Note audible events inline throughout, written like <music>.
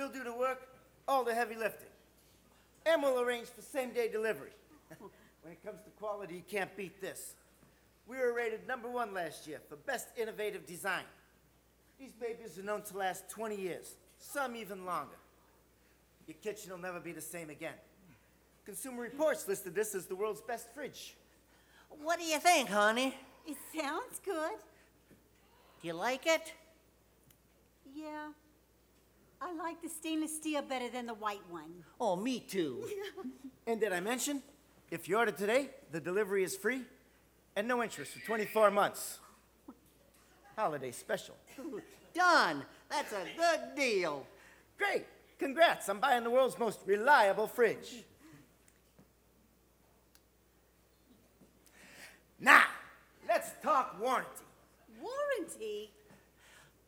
We'll do the work, all the heavy lifting. And we'll arrange for same day delivery. <laughs> when it comes to quality, you can't beat this. We were rated number one last year for best innovative design. These babies are known to last 20 years, some even longer. Your kitchen will never be the same again. Consumer Reports listed this as the world's best fridge. What do you think, honey? It sounds good. Do you like it? Yeah. I like the stainless steel better than the white one. Oh, me too. <laughs> And did I mention, if you order today, the delivery is free and no interest for 24 months. Holiday special. <laughs> Done. That's a good deal. Great. Congrats. I'm buying the world's most reliable fridge. Now, let's talk warranty. Warranty?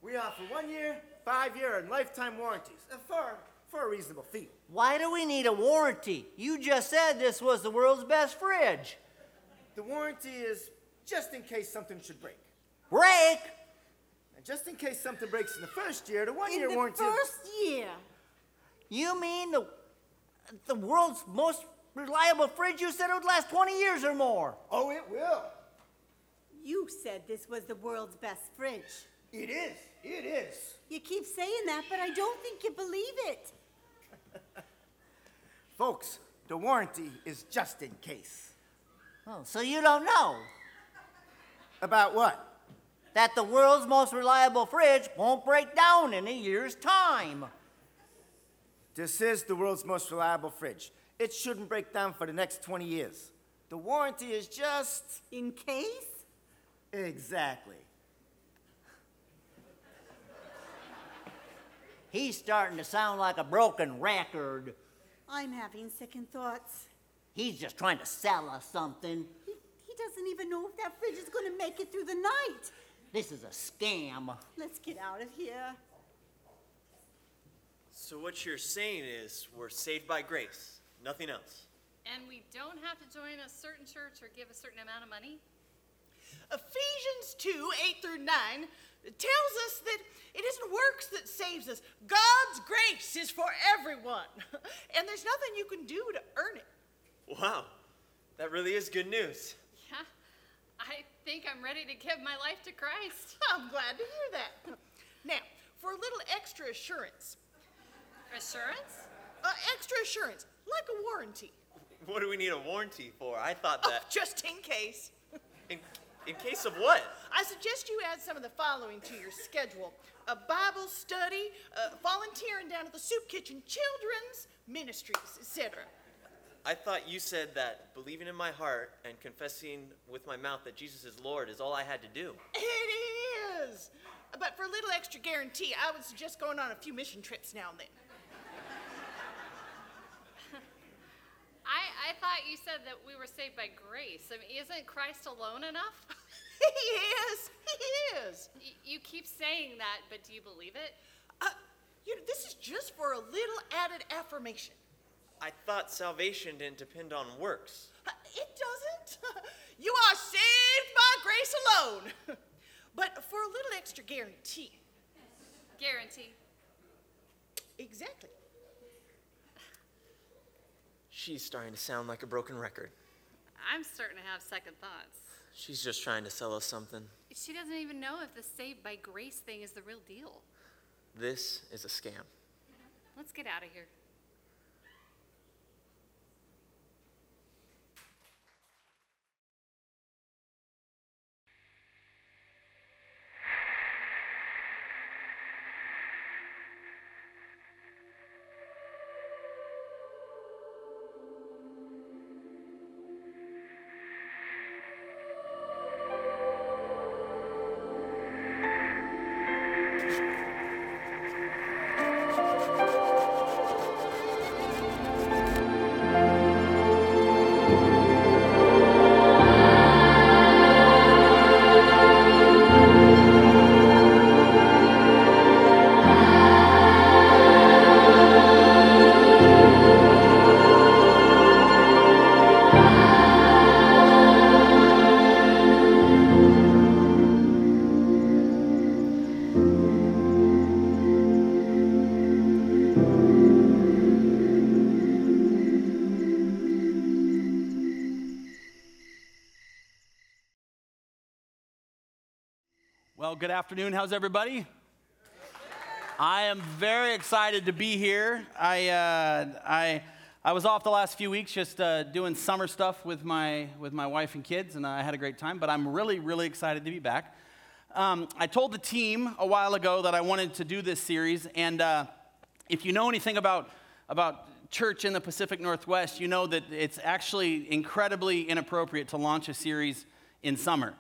We offer one year, five year, and lifetime warranties uh, for, for a reasonable fee. Why do we need a warranty? You just said this was the world's best fridge. The warranty is just in case something should break. Break? And just in case something breaks in the first year, the one In year the warranty. first year. You mean the the world's most reliable fridge you said it would last 20 years or more? Oh, it will. You said this was the world's best fridge. It is. It is. You keep saying that, but I don't think you believe it. <laughs> Folks, the warranty is just in case. Oh, so you don't know About what? that the world's most reliable fridge won't break down in a year's time. This is the world's most reliable fridge. It shouldn't break down for the next 20 years. The warranty is just. In case? Exactly. He's starting to sound like a broken record. I'm having second thoughts. He's just trying to sell us something. He, he doesn't even know if that fridge is going to make it through the night. This is a scam. Let's get out of here. So what you're saying is we're saved by grace, nothing else. And we don't have to join a certain church or give a certain amount of money? Ephesians 2 8 through 9 tells us that it isn't works that saves us. God's grace is for everyone. <laughs> And there's nothing you can do to earn it. Wow, that really is good news. Yeah, I think I'm ready to give my life to Christ. <laughs> I'm glad to hear that. Now, for a little extra assurance, Assurance? uh, extra assurance, like a warranty. What do we need a warranty for? I thought Oh, that. just in case. In, in case of what? I suggest you add some of the following to your schedule a Bible study, uh, volunteering down at the soup kitchen, children's ministries, etc. I thought you said that believing in my heart and confessing with my mouth that Jesus is Lord is all I had to do. It is. But for a little extra guarantee, I would suggest going on a few mission trips now and then. I, I thought you said that we were saved by grace. I mean, isn't Christ alone enough? <laughs> he is. He is. Y- you keep saying that, but do you believe it? Uh, you know, this is just for a little added affirmation. I thought salvation didn't depend on works. Uh, It doesn't. <laughs> You are saved by grace alone. <laughs> But for a little extra guarantee. Guarantee. Exactly. She's starting to sound like a broken record. I'm starting to have second thoughts. She's just trying to sell us something. She doesn't even know if the saved by grace thing is the real deal. This is a scam. Let's get out of here. Good afternoon. How's everybody? I am very excited to be here. I, uh, I, I was off the last few weeks just uh, doing summer stuff with my, with my wife and kids, and I had a great time, but I'm really, really excited to be back. Um, I told the team a while ago that I wanted to do this series, and uh, if you know anything about, about church in the Pacific Northwest, you know that it's actually incredibly inappropriate to launch a series in summer.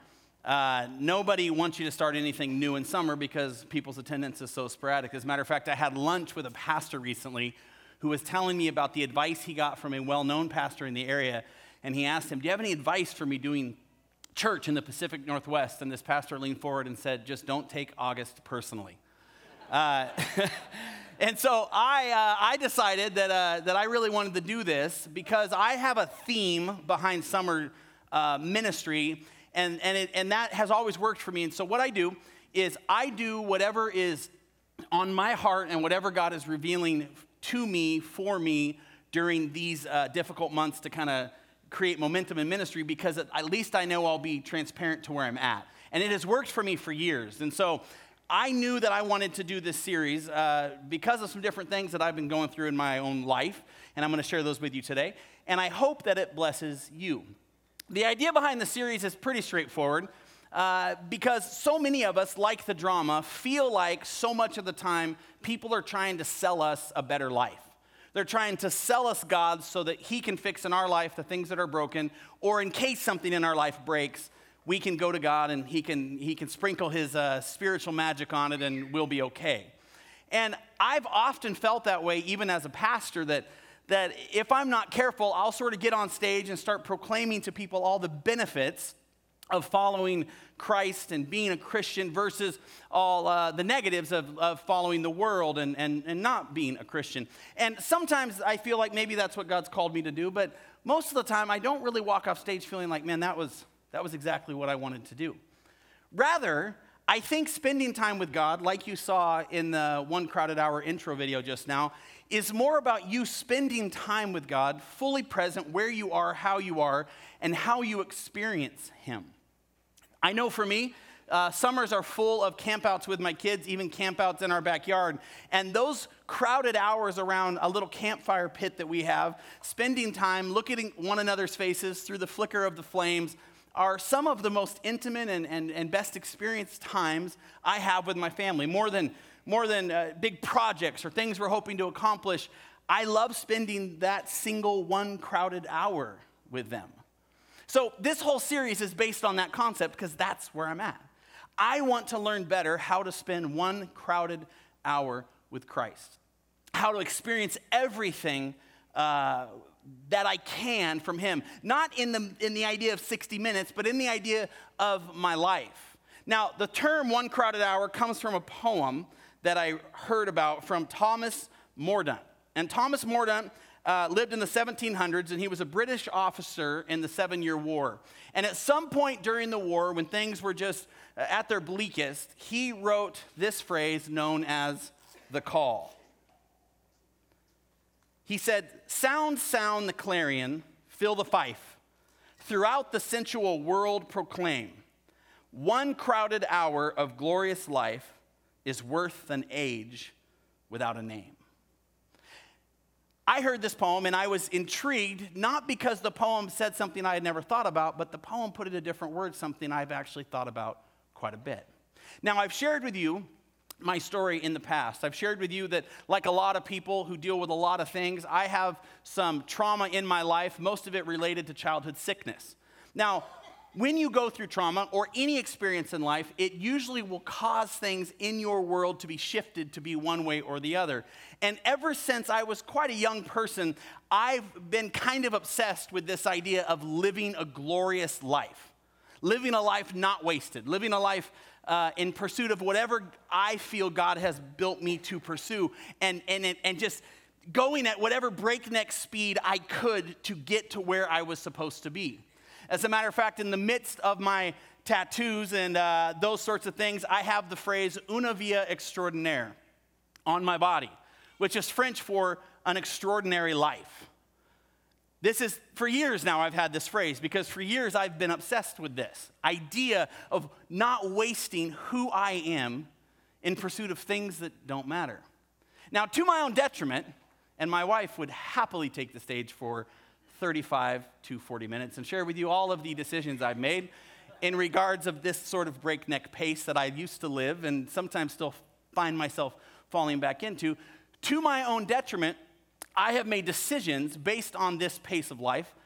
Uh, nobody wants you to start anything new in summer because people's attendance is so sporadic. As a matter of fact, I had lunch with a pastor recently who was telling me about the advice he got from a well known pastor in the area. And he asked him, Do you have any advice for me doing church in the Pacific Northwest? And this pastor leaned forward and said, Just don't take August personally. Uh, <laughs> and so I, uh, I decided that, uh, that I really wanted to do this because I have a theme behind summer uh, ministry and, and, it, and that has always worked for me. And so, what I do is I do whatever is on my heart and whatever God is revealing to me, for me, during these uh, difficult months to kind of create momentum in ministry because at least I know I'll be transparent to where I'm at. And it has worked for me for years. And so, I knew that I wanted to do this series uh, because of some different things that I've been going through in my own life, and I'm going to share those with you today. And I hope that it blesses you. The idea behind the series is pretty straightforward uh, because so many of us, like the drama, feel like so much of the time people are trying to sell us a better life. They're trying to sell us God so that He can fix in our life the things that are broken, or in case something in our life breaks, we can go to God and He can, he can sprinkle His uh, spiritual magic on it and we'll be okay. And I've often felt that way, even as a pastor, that that if I'm not careful, I'll sort of get on stage and start proclaiming to people all the benefits of following Christ and being a Christian versus all uh, the negatives of, of following the world and, and, and not being a Christian. And sometimes I feel like maybe that's what God's called me to do, but most of the time I don't really walk off stage feeling like, man, that was, that was exactly what I wanted to do. Rather, I think spending time with God, like you saw in the One Crowded Hour intro video just now, is more about you spending time with God, fully present where you are, how you are, and how you experience Him. I know for me, uh, summers are full of campouts with my kids, even campouts in our backyard. And those crowded hours around a little campfire pit that we have, spending time looking at one another's faces through the flicker of the flames, are some of the most intimate and, and, and best experienced times I have with my family. More than more than uh, big projects or things we're hoping to accomplish. I love spending that single one crowded hour with them. So, this whole series is based on that concept because that's where I'm at. I want to learn better how to spend one crowded hour with Christ, how to experience everything uh, that I can from Him. Not in the, in the idea of 60 minutes, but in the idea of my life. Now, the term one crowded hour comes from a poem that I heard about from Thomas Mordaunt. And Thomas Mordaunt uh, lived in the 1700s, and he was a British officer in the Seven Year War. And at some point during the war, when things were just uh, at their bleakest, he wrote this phrase known as the call. He said, Sound, sound the clarion, fill the fife, throughout the sensual world proclaim. One crowded hour of glorious life is worth an age without a name. I heard this poem and I was intrigued, not because the poem said something I had never thought about, but the poem put it in a different word, something I've actually thought about quite a bit. Now, I've shared with you my story in the past. I've shared with you that, like a lot of people who deal with a lot of things, I have some trauma in my life, most of it related to childhood sickness. Now, when you go through trauma or any experience in life, it usually will cause things in your world to be shifted to be one way or the other. And ever since I was quite a young person, I've been kind of obsessed with this idea of living a glorious life, living a life not wasted, living a life uh, in pursuit of whatever I feel God has built me to pursue, and, and, and just going at whatever breakneck speed I could to get to where I was supposed to be. As a matter of fact, in the midst of my tattoos and uh, those sorts of things, I have the phrase una via extraordinaire on my body, which is French for an extraordinary life. This is for years now I've had this phrase because for years I've been obsessed with this idea of not wasting who I am in pursuit of things that don't matter. Now, to my own detriment, and my wife would happily take the stage for 35 to 40 minutes and share with you all of the decisions I've made in regards of this sort of breakneck pace that I used to live and sometimes still find myself falling back into. To my own detriment, I have made decisions based on this pace of life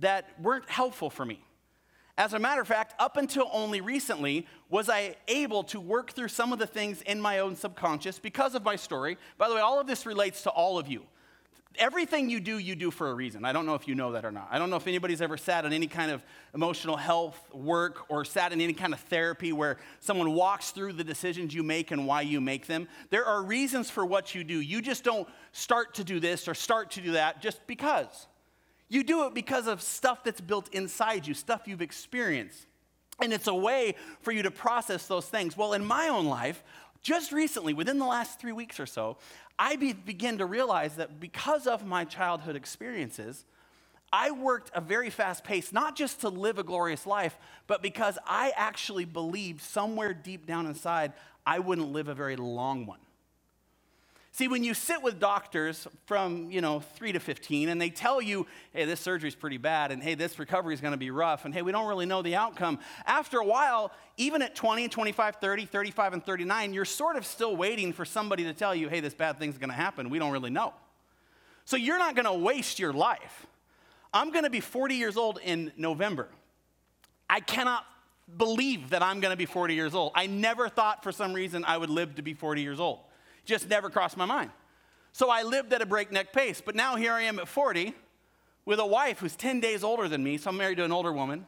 that weren't helpful for me. As a matter of fact, up until only recently was I able to work through some of the things in my own subconscious because of my story. By the way, all of this relates to all of you. Everything you do, you do for a reason. I don't know if you know that or not. I don't know if anybody's ever sat in any kind of emotional health work or sat in any kind of therapy where someone walks through the decisions you make and why you make them. There are reasons for what you do. You just don't start to do this or start to do that just because. You do it because of stuff that's built inside you, stuff you've experienced. And it's a way for you to process those things. Well, in my own life, just recently, within the last three weeks or so, I be, began to realize that because of my childhood experiences, I worked a very fast pace, not just to live a glorious life, but because I actually believed somewhere deep down inside I wouldn't live a very long one. See, when you sit with doctors from, you know, 3 to 15 and they tell you, hey, this surgery's pretty bad and hey, this recovery is going to be rough and hey, we don't really know the outcome. After a while, even at 20, 25, 30, 35 and 39, you're sort of still waiting for somebody to tell you, hey, this bad thing's going to happen. We don't really know. So you're not going to waste your life. I'm going to be 40 years old in November. I cannot believe that I'm going to be 40 years old. I never thought for some reason I would live to be 40 years old. Just never crossed my mind. So I lived at a breakneck pace. But now here I am at 40 with a wife who's 10 days older than me, so I'm married to an older woman.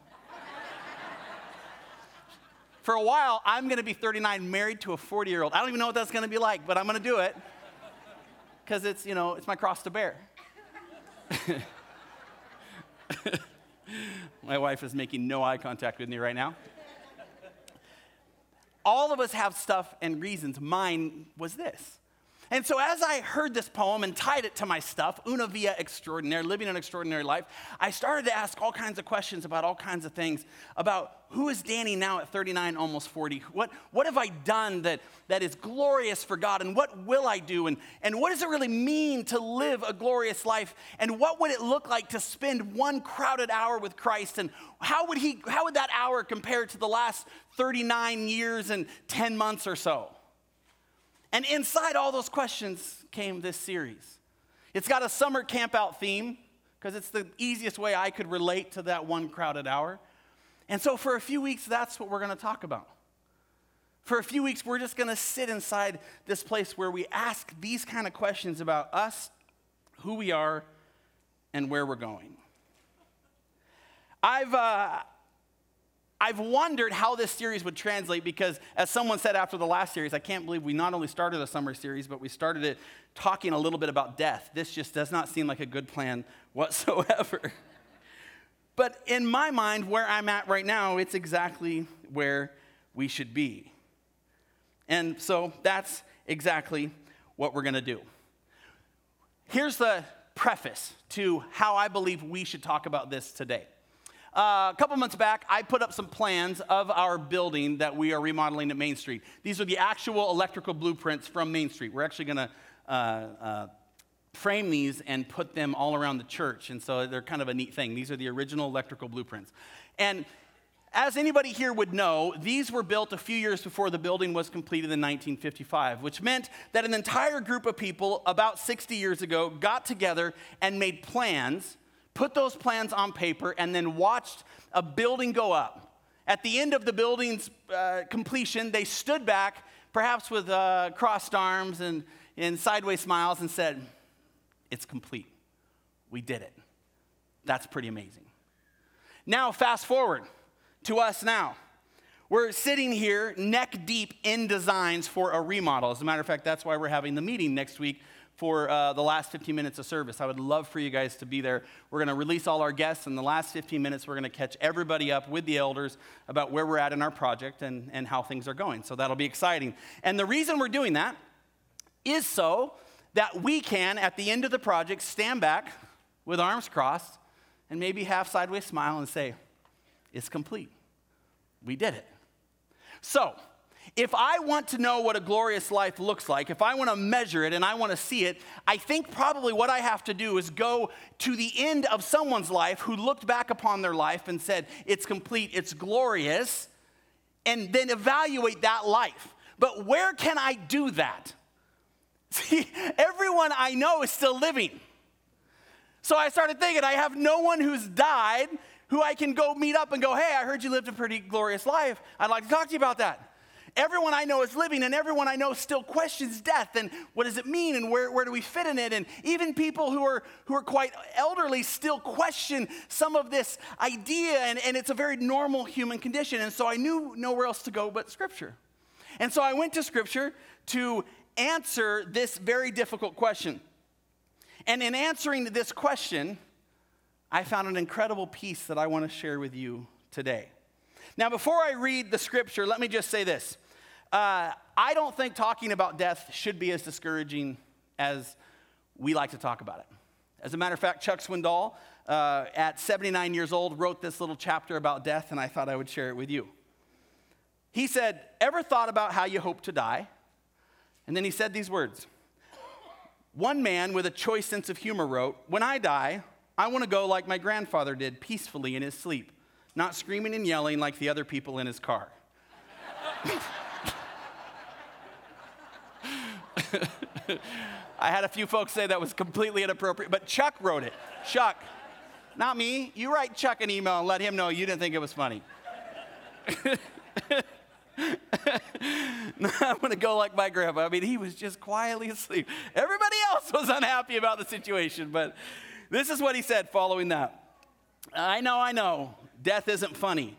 <laughs> For a while, I'm gonna be 39, married to a 40 year old. I don't even know what that's gonna be like, but I'm gonna do it because it's, you know, it's my cross to bear. <laughs> my wife is making no eye contact with me right now all of us have stuff and reasons. Mine was this. And so, as I heard this poem and tied it to my stuff, Una Via Extraordinaire, living an extraordinary life, I started to ask all kinds of questions about all kinds of things about who is Danny now at 39, almost 40? What, what have I done that, that is glorious for God? And what will I do? And, and what does it really mean to live a glorious life? And what would it look like to spend one crowded hour with Christ? And how would, he, how would that hour compare to the last 39 years and 10 months or so? And inside all those questions came this series. It's got a summer campout theme because it's the easiest way I could relate to that one crowded hour. And so for a few weeks, that's what we're going to talk about. For a few weeks, we're just going to sit inside this place where we ask these kind of questions about us, who we are, and where we're going. I've, uh, I've wondered how this series would translate because, as someone said after the last series, I can't believe we not only started a summer series, but we started it talking a little bit about death. This just does not seem like a good plan <laughs> whatsoever. but in my mind, where I'm at right now, it's exactly where we should be. And so that's exactly what we're going to do. Here's the preface to how I believe we should talk about this today. Uh, a couple months back, I put up some plans of our building that we are remodeling at Main Street. These are the actual electrical blueprints from Main Street. We're actually going to uh, uh, frame these and put them all around the church, and so they're kind of a neat thing. These are the original electrical blueprints. And as anybody here would know, these were built a few years before the building was completed in 1955, which meant that an entire group of people about 60 years ago got together and made plans put those plans on paper, and then watched a building go up. At the end of the building's uh, completion, they stood back, perhaps with uh, crossed arms and, and sideways smiles, and said, It's complete. We did it. That's pretty amazing. Now, fast forward to us now. We're sitting here neck deep in designs for a remodel. As a matter of fact, that's why we're having the meeting next week for uh, the last 15 minutes of service. I would love for you guys to be there. We're going to release all our guests. In the last 15 minutes, we're going to catch everybody up with the elders about where we're at in our project and, and how things are going. So that'll be exciting. And the reason we're doing that is so that we can, at the end of the project, stand back with arms crossed and maybe half sideways smile and say, It's complete. We did it. So, if I want to know what a glorious life looks like, if I want to measure it and I want to see it, I think probably what I have to do is go to the end of someone's life who looked back upon their life and said, It's complete, it's glorious, and then evaluate that life. But where can I do that? <laughs> See, everyone I know is still living. So I started thinking, I have no one who's died who I can go meet up and go, hey, I heard you lived a pretty glorious life. I'd like to talk to you about that. Everyone I know is living, and everyone I know still questions death and what does it mean and where, where do we fit in it? And even people who are, who are quite elderly still question some of this idea, and, and it's a very normal human condition. And so I knew nowhere else to go but Scripture. And so I went to Scripture to answer this very difficult question. And in answering this question, I found an incredible piece that I want to share with you today. Now, before I read the scripture, let me just say this. Uh, I don't think talking about death should be as discouraging as we like to talk about it. As a matter of fact, Chuck Swindoll, uh, at 79 years old, wrote this little chapter about death, and I thought I would share it with you. He said, Ever thought about how you hope to die? And then he said these words One man with a choice sense of humor wrote, When I die, I want to go like my grandfather did, peacefully in his sleep, not screaming and yelling like the other people in his car. <laughs> <laughs> I had a few folks say that was completely inappropriate, but Chuck wrote it. Chuck, not me. You write Chuck an email and let him know you didn't think it was funny. <laughs> I'm going to go like my grandpa. I mean, he was just quietly asleep. Everybody else was unhappy about the situation, but this is what he said following that. I know, I know, death isn't funny.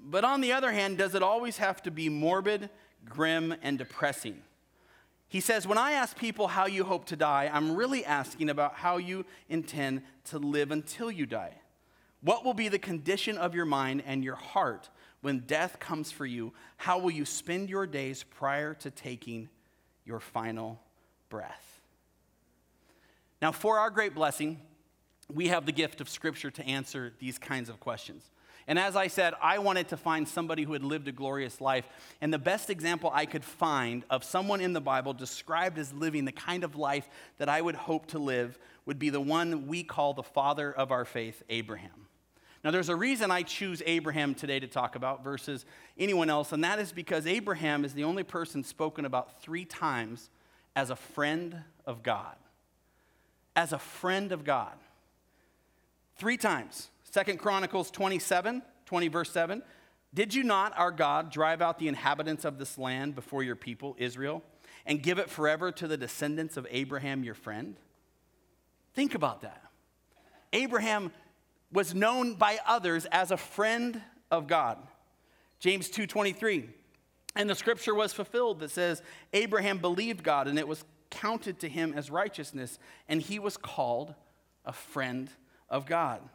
But on the other hand, does it always have to be morbid, grim, and depressing? He says, When I ask people how you hope to die, I'm really asking about how you intend to live until you die. What will be the condition of your mind and your heart when death comes for you? How will you spend your days prior to taking your final breath? Now, for our great blessing, we have the gift of Scripture to answer these kinds of questions. And as I said, I wanted to find somebody who had lived a glorious life. And the best example I could find of someone in the Bible described as living the kind of life that I would hope to live would be the one we call the father of our faith, Abraham. Now, there's a reason I choose Abraham today to talk about versus anyone else, and that is because Abraham is the only person spoken about three times as a friend of God. As a friend of God. Three times. Second Chronicles 27, 20, verse 7. Did you not, our God, drive out the inhabitants of this land before your people, Israel, and give it forever to the descendants of Abraham, your friend? Think about that. Abraham was known by others as a friend of God. James 2:23. And the scripture was fulfilled that says Abraham believed God and it was counted to him as righteousness and he was called a friend of God.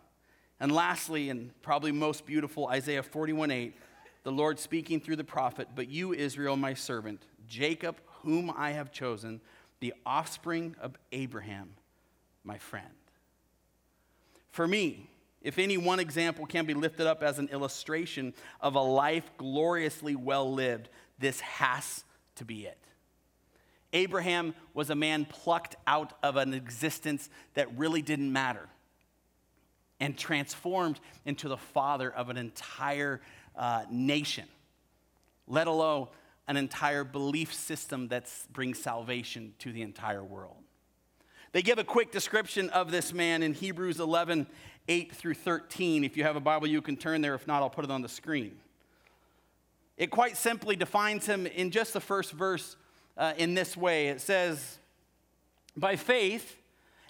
And lastly, and probably most beautiful, Isaiah 41 8, the Lord speaking through the prophet, But you, Israel, my servant, Jacob, whom I have chosen, the offspring of Abraham, my friend. For me, if any one example can be lifted up as an illustration of a life gloriously well lived, this has to be it. Abraham was a man plucked out of an existence that really didn't matter and transformed into the father of an entire uh, nation, let alone an entire belief system that brings salvation to the entire world. They give a quick description of this man in Hebrews 11 8 through 13. If you have a Bible, you can turn there. If not, I'll put it on the screen. It quite simply defines him in just the first verse uh, in this way it says, By faith,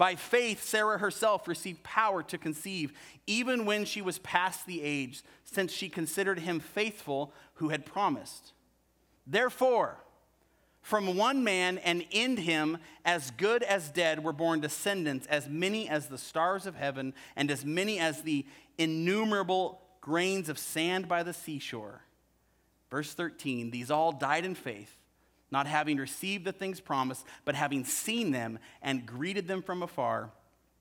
By faith, Sarah herself received power to conceive, even when she was past the age, since she considered him faithful who had promised. Therefore, from one man and in him, as good as dead, were born descendants, as many as the stars of heaven, and as many as the innumerable grains of sand by the seashore. Verse 13 These all died in faith not having received the things promised, but having seen them and greeted them from afar,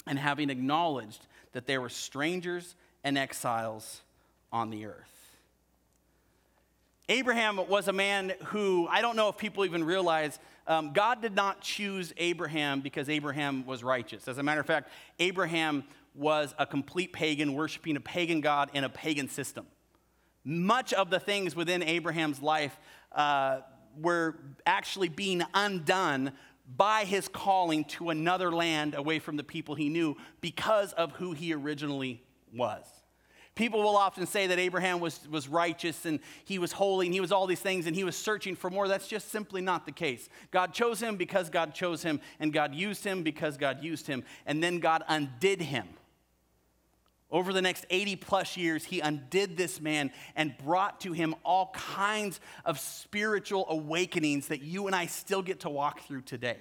and having acknowledged that they were strangers and exiles on the earth. Abraham was a man who, I don't know if people even realize, um, God did not choose Abraham because Abraham was righteous. As a matter of fact, Abraham was a complete pagan, worshiping a pagan God in a pagan system. Much of the things within Abraham's life uh, were actually being undone by his calling to another land away from the people he knew because of who he originally was. People will often say that Abraham was, was righteous and he was holy and he was all these things and he was searching for more. That's just simply not the case. God chose him because God chose him, and God used him because God used him, and then God undid him over the next 80 plus years, he undid this man and brought to him all kinds of spiritual awakenings that you and I still get to walk through today.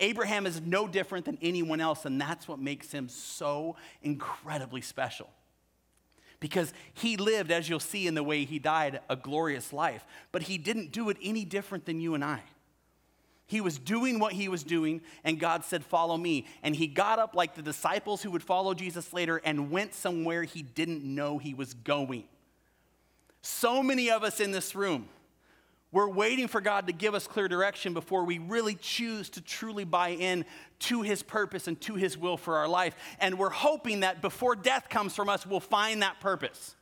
Abraham is no different than anyone else, and that's what makes him so incredibly special. Because he lived, as you'll see in the way he died, a glorious life, but he didn't do it any different than you and I. He was doing what he was doing, and God said, Follow me. And he got up like the disciples who would follow Jesus later and went somewhere he didn't know he was going. So many of us in this room, we're waiting for God to give us clear direction before we really choose to truly buy in to his purpose and to his will for our life. And we're hoping that before death comes from us, we'll find that purpose.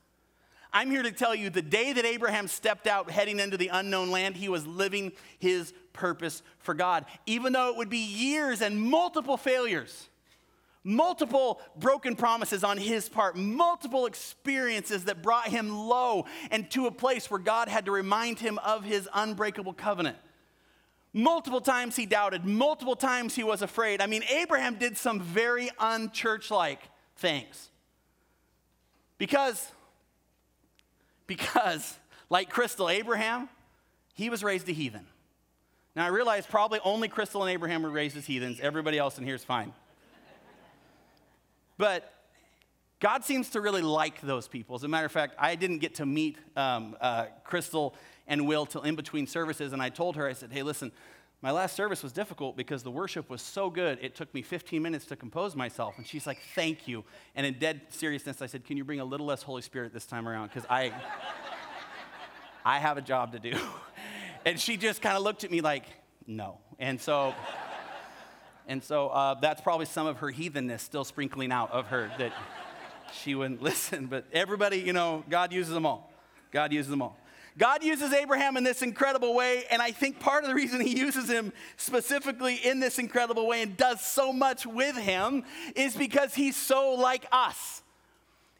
I'm here to tell you the day that Abraham stepped out heading into the unknown land, he was living his purpose for God. Even though it would be years and multiple failures, multiple broken promises on his part, multiple experiences that brought him low and to a place where God had to remind him of his unbreakable covenant. Multiple times he doubted, multiple times he was afraid. I mean, Abraham did some very unchurch-like things. Because because, like Crystal, Abraham, he was raised a heathen. Now, I realize probably only Crystal and Abraham were raised as heathens. Everybody else in here is fine. But God seems to really like those people. As a matter of fact, I didn't get to meet um, uh, Crystal and Will till in between services, and I told her, I said, hey, listen, my last service was difficult because the worship was so good, it took me 15 minutes to compose myself. And she's like, Thank you. And in dead seriousness, I said, Can you bring a little less Holy Spirit this time around? Because I, <laughs> I have a job to do. <laughs> And she just kind of looked at me like, No. And so, <laughs> and so uh, that's probably some of her heathenness still sprinkling out of her that she wouldn't listen. But everybody, you know, God uses them all. God uses them all. God uses Abraham in this incredible way, and I think part of the reason he uses him specifically in this incredible way and does so much with him is because he's so like us.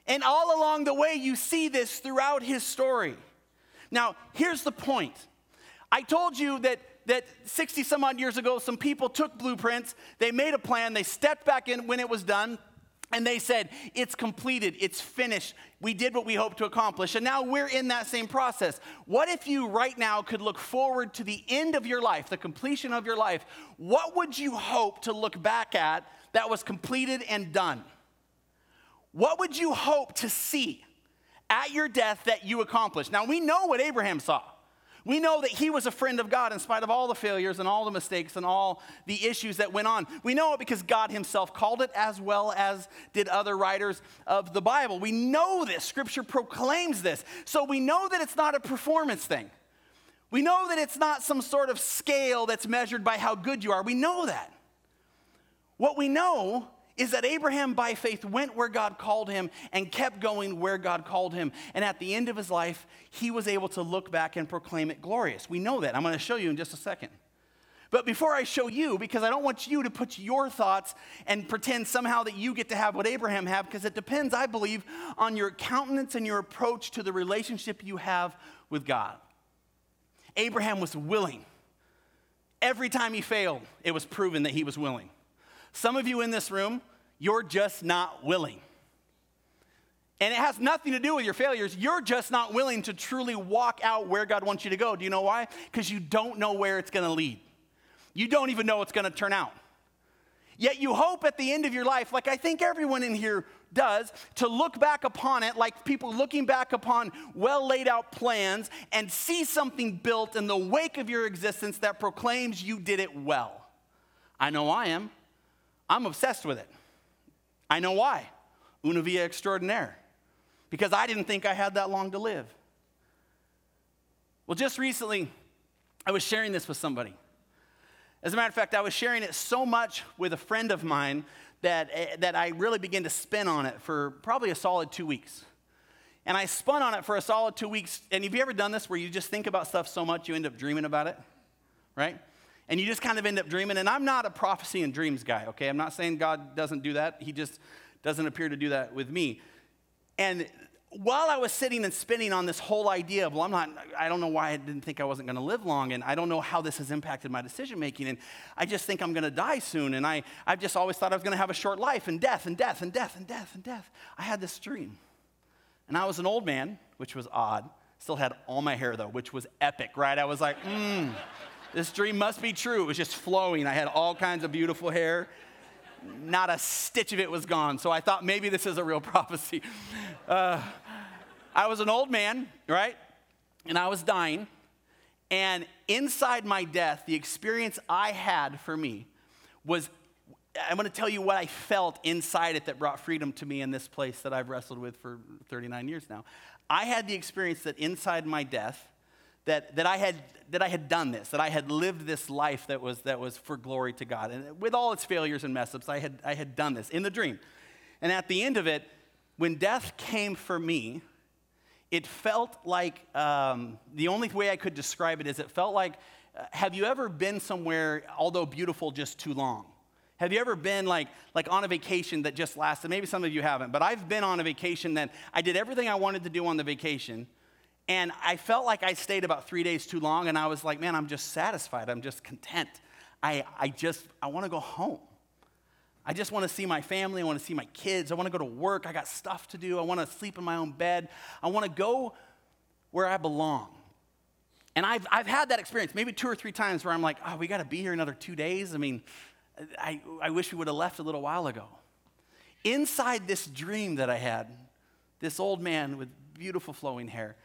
And all along the way, you see this throughout his story. Now, here's the point I told you that that 60 some odd years ago, some people took blueprints, they made a plan, they stepped back in when it was done, and they said, It's completed, it's finished, we did what we hoped to accomplish. And now we're in that same process. What if you right now could look forward to the end of your life, the completion of your life? What would you hope to look back at that was completed and done? What would you hope to see at your death that you accomplished? Now we know what Abraham saw. We know that he was a friend of God in spite of all the failures and all the mistakes and all the issues that went on. We know it because God himself called it as well as did other writers of the Bible. We know this. Scripture proclaims this. So we know that it's not a performance thing. We know that it's not some sort of scale that's measured by how good you are. We know that. What we know is that Abraham, by faith, went where God called him and kept going where God called him. And at the end of his life, he was able to look back and proclaim it glorious. We know that. I'm going to show you in just a second. But before I show you, because I don't want you to put your thoughts and pretend somehow that you get to have what Abraham had, because it depends, I believe, on your countenance and your approach to the relationship you have with God. Abraham was willing. Every time he failed, it was proven that he was willing. Some of you in this room, you're just not willing. And it has nothing to do with your failures. You're just not willing to truly walk out where God wants you to go. Do you know why? Because you don't know where it's going to lead. You don't even know it's going to turn out. Yet you hope at the end of your life, like I think everyone in here does, to look back upon it like people looking back upon well laid out plans and see something built in the wake of your existence that proclaims you did it well. I know I am. I'm obsessed with it. I know why. Una via extraordinaire. Because I didn't think I had that long to live. Well, just recently, I was sharing this with somebody. As a matter of fact, I was sharing it so much with a friend of mine that, eh, that I really began to spin on it for probably a solid two weeks. And I spun on it for a solid two weeks. And have you ever done this where you just think about stuff so much you end up dreaming about it? Right? And you just kind of end up dreaming. And I'm not a prophecy and dreams guy, okay? I'm not saying God doesn't do that. He just doesn't appear to do that with me. And while I was sitting and spinning on this whole idea of, well, I'm not, I don't know why I didn't think I wasn't going to live long, and I don't know how this has impacted my decision making, and I just think I'm going to die soon, and I, I've just always thought I was going to have a short life, and death, and death, and death, and death, and death. I had this dream. And I was an old man, which was odd. Still had all my hair, though, which was epic, right? I was like, hmm, this dream must be true. It was just flowing. I had all kinds of beautiful hair. Not a stitch of it was gone. So I thought maybe this is a real <laughs> prophecy. Uh, I was an old man, right? And I was dying. And inside my death, the experience I had for me was I'm going to tell you what I felt inside it that brought freedom to me in this place that I've wrestled with for 39 years now. I had the experience that inside my death, that, that, I had, that I had done this, that I had lived this life that was, that was for glory to God. And with all its failures and mess ups, I had, I had done this in the dream. And at the end of it, when death came for me, it felt like um, the only way I could describe it is it felt like uh, have you ever been somewhere, although beautiful, just too long? Have you ever been like, like on a vacation that just lasted? Maybe some of you haven't, but I've been on a vacation that I did everything I wanted to do on the vacation, and I felt like I stayed about three days too long, and I was like, man, I'm just satisfied. I'm just content. I, I just, I want to go home. I just want to see my family. I want to see my kids. I want to go to work. I got stuff to do. I want to sleep in my own bed. I want to go where I belong. And I've, I've had that experience maybe two or three times where I'm like, oh, we got to be here another two days. I mean, I, I wish we would have left a little while ago. Inside this dream that I had, this old man with beautiful flowing hair,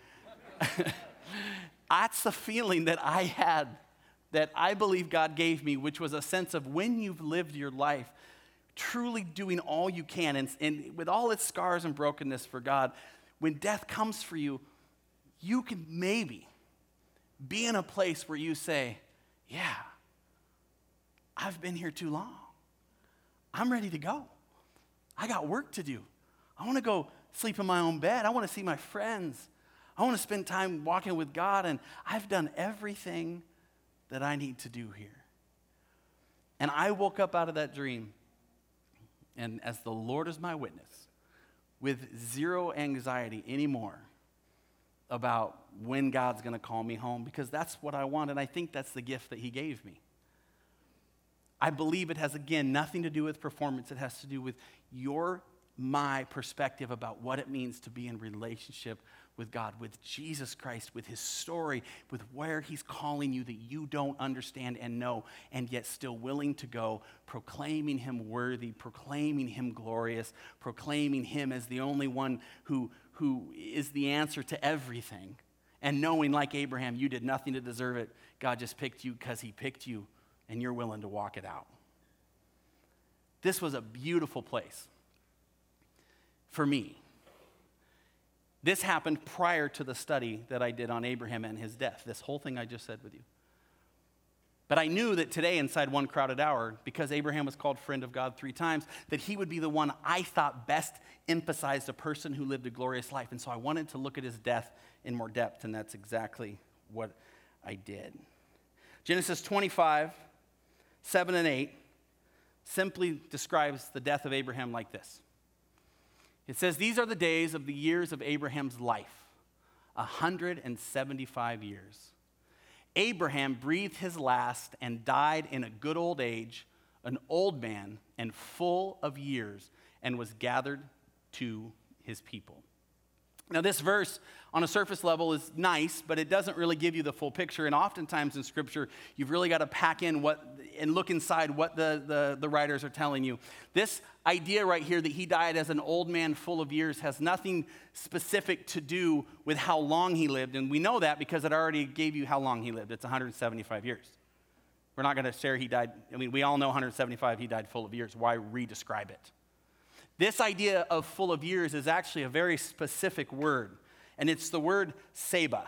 <laughs> that's the feeling that I had that I believe God gave me, which was a sense of when you've lived your life, truly doing all you can, and, and with all its scars and brokenness for God, when death comes for you, you can maybe be in a place where you say, Yeah, I've been here too long. I'm ready to go. I got work to do. I want to go sleep in my own bed. I want to see my friends. I want to spend time walking with God, and I've done everything that I need to do here. And I woke up out of that dream and as the Lord is my witness, with zero anxiety anymore about when God's going to call me home because that's what I want. And I think that's the gift that He gave me. I believe it has, again, nothing to do with performance. It has to do with your, my perspective about what it means to be in relationship with God, with Jesus Christ, with his story, with where he's calling you that you don't understand and know, and yet still willing to go, proclaiming him worthy, proclaiming him glorious, proclaiming him as the only one who, who is the answer to everything. And knowing, like Abraham, you did nothing to deserve it. God just picked you because he picked you, and you're willing to walk it out. This was a beautiful place for me this happened prior to the study that I did on Abraham and his death, this whole thing I just said with you. But I knew that today, inside one crowded hour, because Abraham was called friend of God three times, that he would be the one I thought best emphasized a person who lived a glorious life. And so I wanted to look at his death in more depth, and that's exactly what I did. Genesis 25, 7 and 8 simply describes the death of Abraham like this it says, These are the days of the years of Abraham's life 175 years. Abraham breathed his last and died in a good old age, an old man and full of years, and was gathered to his people. Now, this verse on a surface level is nice, but it doesn't really give you the full picture. And oftentimes in Scripture, you've really got to pack in what and look inside what the, the, the writers are telling you. This idea right here that he died as an old man full of years has nothing specific to do with how long he lived. And we know that because it already gave you how long he lived. It's 175 years. We're not going to share he died. I mean, we all know 175, he died full of years. Why re describe it? This idea of full of years is actually a very specific word, and it's the word seba.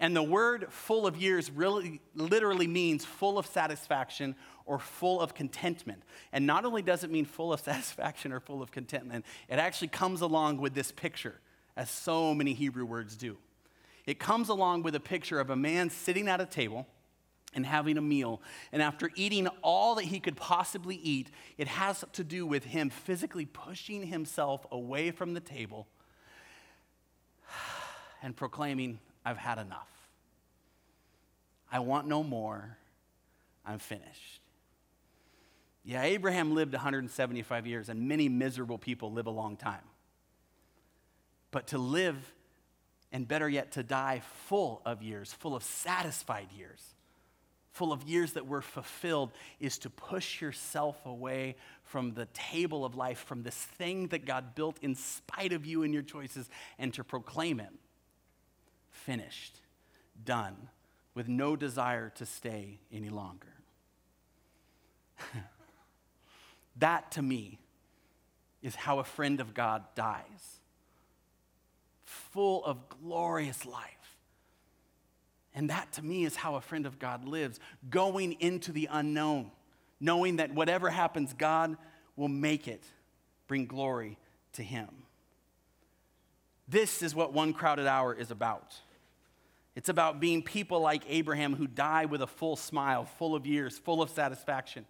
And the word full of years really literally means full of satisfaction or full of contentment. And not only does it mean full of <laughs> satisfaction or full of contentment, it actually comes along with this picture, as so many Hebrew words do. It comes along with a picture of a man sitting at a table and having a meal. And after eating all that he could possibly eat, it has to do with him physically pushing himself away from the table <sighs> and proclaiming, I've had enough. I want no more. I'm finished. Yeah, Abraham lived 175 years, and many miserable people live a long time. But to live, and better yet, to die full of years, full of satisfied years, full of years that were fulfilled is to push yourself away from the table of life, from this thing that God built in spite of you and your choices, and to proclaim it finished, done, with no desire to stay any longer. <laughs> that to me is how a friend of God dies, full of glorious life and that to me is how a friend of God lives, going into the unknown, knowing that whatever happens, God will make it bring glory to Him. This is what one crowded hour is about. It's about being people like Abraham who die with a full smile, full of years, full of satisfaction.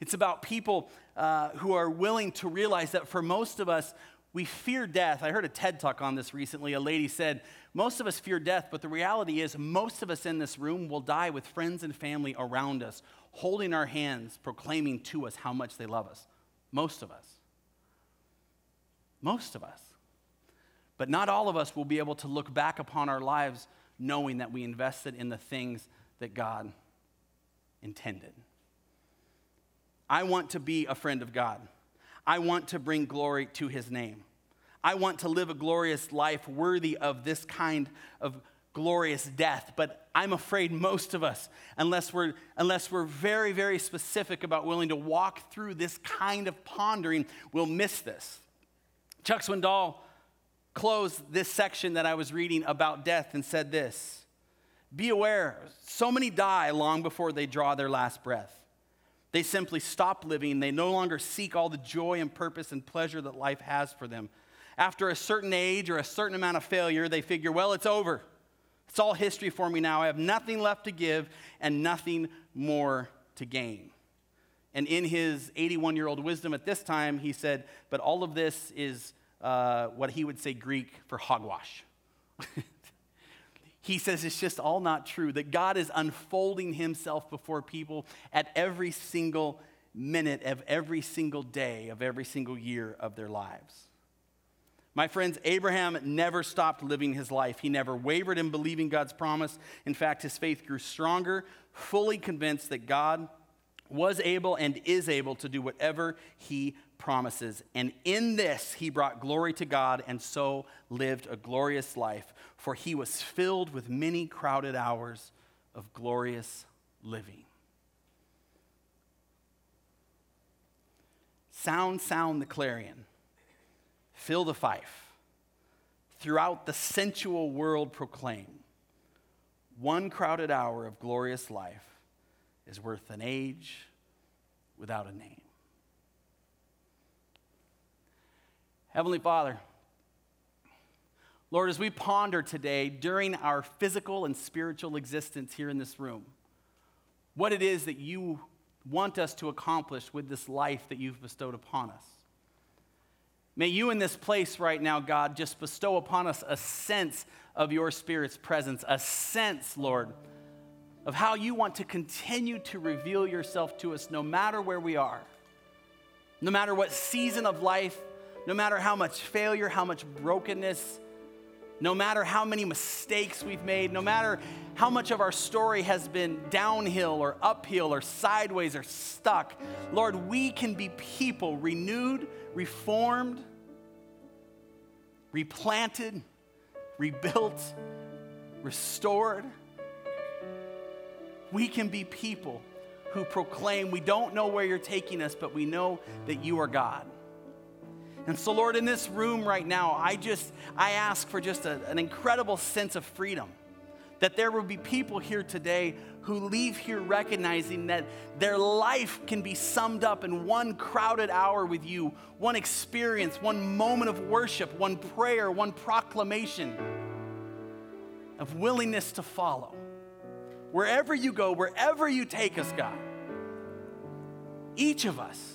It's about people uh, who are willing to realize that for most of us, we fear death. I heard a TED talk on this recently. A lady said, Most of us fear death, but the reality is, most of us in this room will die with friends and family around us, holding our hands, proclaiming to us how much they love us. Most of us. Most of us. But not all of us will be able to look back upon our lives knowing that we invested in the things that God intended. I want to be a friend of God. I want to bring glory to his name. I want to live a glorious life worthy of this kind of glorious death. But I'm afraid most of us, unless we're, unless we're very, very specific about willing to walk through this kind of pondering, will miss this. Chuck Swindoll closed this section that I was reading about death and said this Be aware, so many die long before they draw their last breath. They simply stop living. They no longer seek all the joy and purpose and pleasure that life has for them. After a certain age or a certain amount of failure, they figure, well, it's over. It's all history for me now. I have nothing left to give and nothing more to gain. And in his 81 year old wisdom at this time, he said, but all of this is uh, what he would say Greek for hogwash. <laughs> he says it's just all not true, that God is unfolding himself before people at every single minute of every single day of every single year of their lives. My friends, Abraham never stopped living his life. He never wavered in believing God's promise. In fact, his faith grew stronger, fully convinced that God was able and is able to do whatever he promises. And in this, he brought glory to God and so lived a glorious life, for he was filled with many crowded hours of glorious living. Sound, sound the clarion, fill the fife. Throughout the sensual world, proclaim one crowded hour of glorious life is worth an age without a name. Heavenly Father, Lord, as we ponder today during our physical and spiritual existence here in this room, what it is that you want us to accomplish with this life that you've bestowed upon us. May you in this place right now, God, just bestow upon us a sense of your Spirit's presence, a sense, Lord, of how you want to continue to reveal yourself to us no matter where we are. No matter what season of life, no matter how much failure, how much brokenness, no matter how many mistakes we've made, no matter how much of our story has been downhill or uphill or sideways or stuck, Lord, we can be people renewed, reformed, replanted, rebuilt, restored. We can be people who proclaim, we don't know where you're taking us, but we know that you are God. And so, Lord, in this room right now, I just, I ask for just a, an incredible sense of freedom. That there will be people here today who leave here recognizing that their life can be summed up in one crowded hour with you, one experience, one moment of worship, one prayer, one proclamation of willingness to follow. Wherever you go, wherever you take us, God, each of us,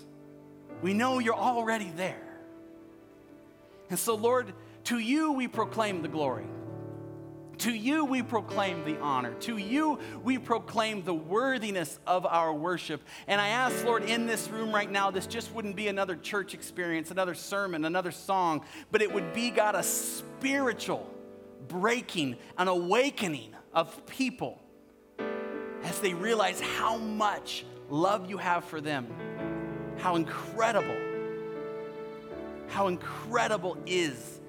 we know you're already there. And so, Lord, to you we proclaim the glory. To you we proclaim the honor. To you we proclaim the worthiness of our worship. And I ask, Lord, in this room right now, this just wouldn't be another church experience, another sermon, another song, but it would be, God, a spiritual breaking, an awakening of people as they realize how much love you have for them, how incredible how incredible is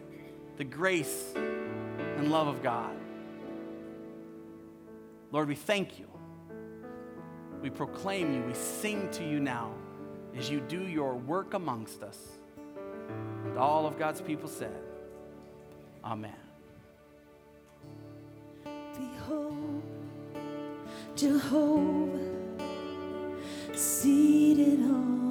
the grace and love of God. Lord, we thank you. We proclaim you. We sing to you now as you do your work amongst us. And all of God's people said, Amen. Behold, Jehovah, seated on